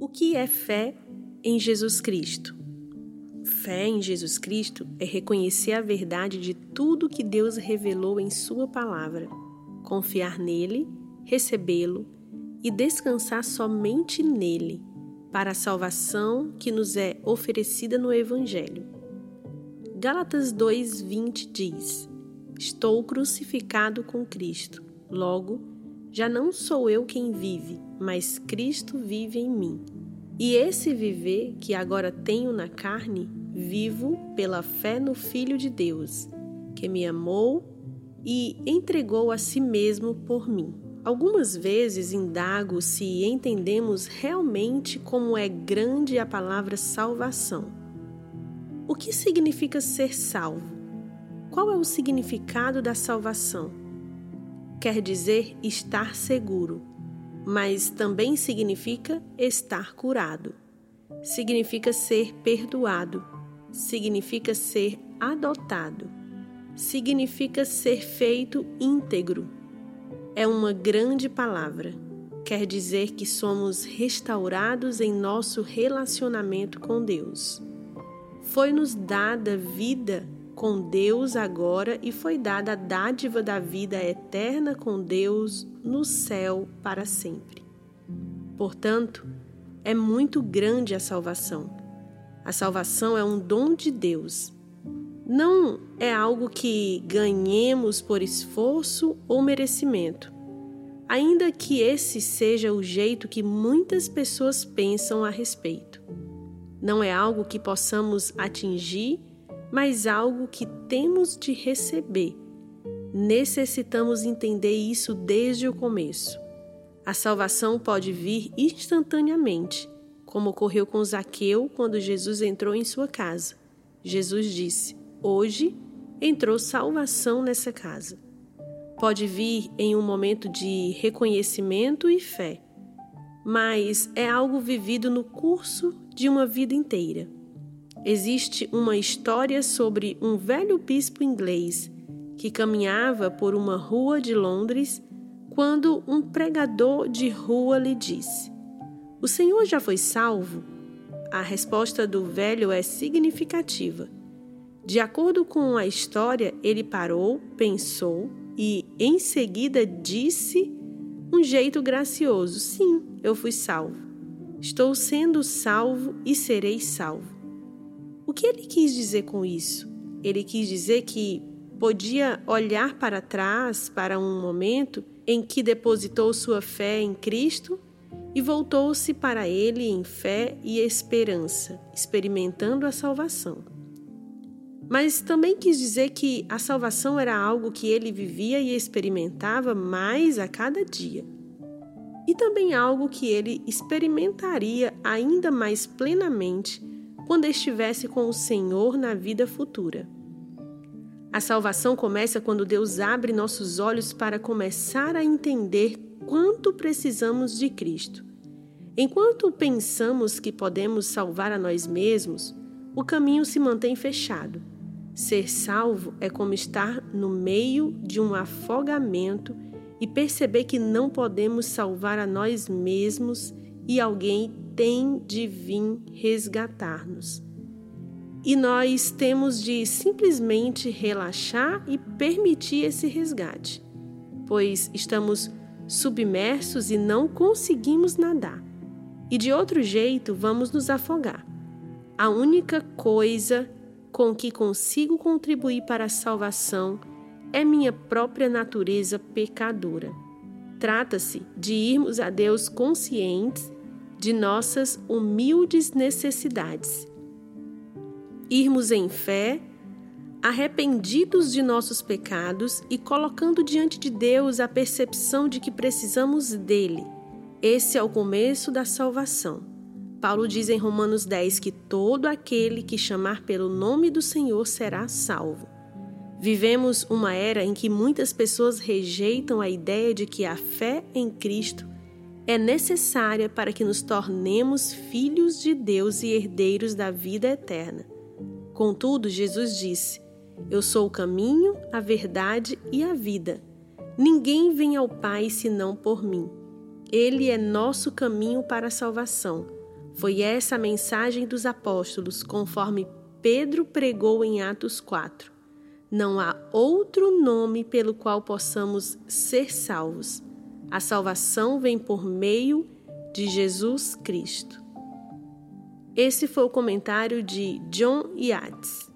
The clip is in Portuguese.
O que é fé em Jesus Cristo? Fé em Jesus Cristo é reconhecer a verdade de tudo que Deus revelou em Sua palavra, confiar nele, recebê-lo e descansar somente nele para a salvação que nos é oferecida no Evangelho. Gálatas 2,20 diz: Estou crucificado com Cristo, logo, já não sou eu quem vive, mas Cristo vive em mim. E esse viver que agora tenho na carne, vivo pela fé no Filho de Deus, que me amou e entregou a si mesmo por mim. Algumas vezes indago se entendemos realmente como é grande a palavra salvação. O que significa ser salvo? Qual é o significado da salvação? Quer dizer estar seguro, mas também significa estar curado. Significa ser perdoado, significa ser adotado, significa ser feito íntegro é uma grande palavra. Quer dizer que somos restaurados em nosso relacionamento com Deus. Foi-nos dada vida com Deus agora e foi dada a dádiva da vida eterna com Deus no céu para sempre. Portanto, é muito grande a salvação. A salvação é um dom de Deus não é algo que ganhemos por esforço ou merecimento, ainda que esse seja o jeito que muitas pessoas pensam a respeito. Não é algo que possamos atingir, mas algo que temos de receber. Necessitamos entender isso desde o começo. A salvação pode vir instantaneamente, como ocorreu com Zaqueu quando Jesus entrou em sua casa. Jesus disse: Hoje entrou salvação nessa casa. Pode vir em um momento de reconhecimento e fé, mas é algo vivido no curso de uma vida inteira. Existe uma história sobre um velho bispo inglês que caminhava por uma rua de Londres quando um pregador de rua lhe disse: O senhor já foi salvo? A resposta do velho é significativa. De acordo com a história, ele parou, pensou e em seguida disse um jeito gracioso: Sim, eu fui salvo. Estou sendo salvo e serei salvo. O que ele quis dizer com isso? Ele quis dizer que podia olhar para trás para um momento em que depositou sua fé em Cristo e voltou-se para ele em fé e esperança, experimentando a salvação mas também quis dizer que a salvação era algo que ele vivia e experimentava mais a cada dia. E também algo que ele experimentaria ainda mais plenamente quando estivesse com o Senhor na vida futura. A salvação começa quando Deus abre nossos olhos para começar a entender quanto precisamos de Cristo. Enquanto pensamos que podemos salvar a nós mesmos, o caminho se mantém fechado. Ser salvo é como estar no meio de um afogamento e perceber que não podemos salvar a nós mesmos e alguém tem de vir resgatar-nos. E nós temos de simplesmente relaxar e permitir esse resgate, pois estamos submersos e não conseguimos nadar. E de outro jeito vamos nos afogar. A única coisa com que consigo contribuir para a salvação é minha própria natureza pecadora. Trata-se de irmos a Deus conscientes de nossas humildes necessidades. Irmos em fé, arrependidos de nossos pecados e colocando diante de Deus a percepção de que precisamos dele. Esse é o começo da salvação. Paulo diz em Romanos 10 que todo aquele que chamar pelo nome do Senhor será salvo. Vivemos uma era em que muitas pessoas rejeitam a ideia de que a fé em Cristo é necessária para que nos tornemos filhos de Deus e herdeiros da vida eterna. Contudo, Jesus disse: Eu sou o caminho, a verdade e a vida. Ninguém vem ao Pai senão por mim. Ele é nosso caminho para a salvação Foi essa a mensagem dos apóstolos, conforme Pedro pregou em Atos 4. Não há outro nome pelo qual possamos ser salvos. A salvação vem por meio de Jesus Cristo. Esse foi o comentário de John Yates.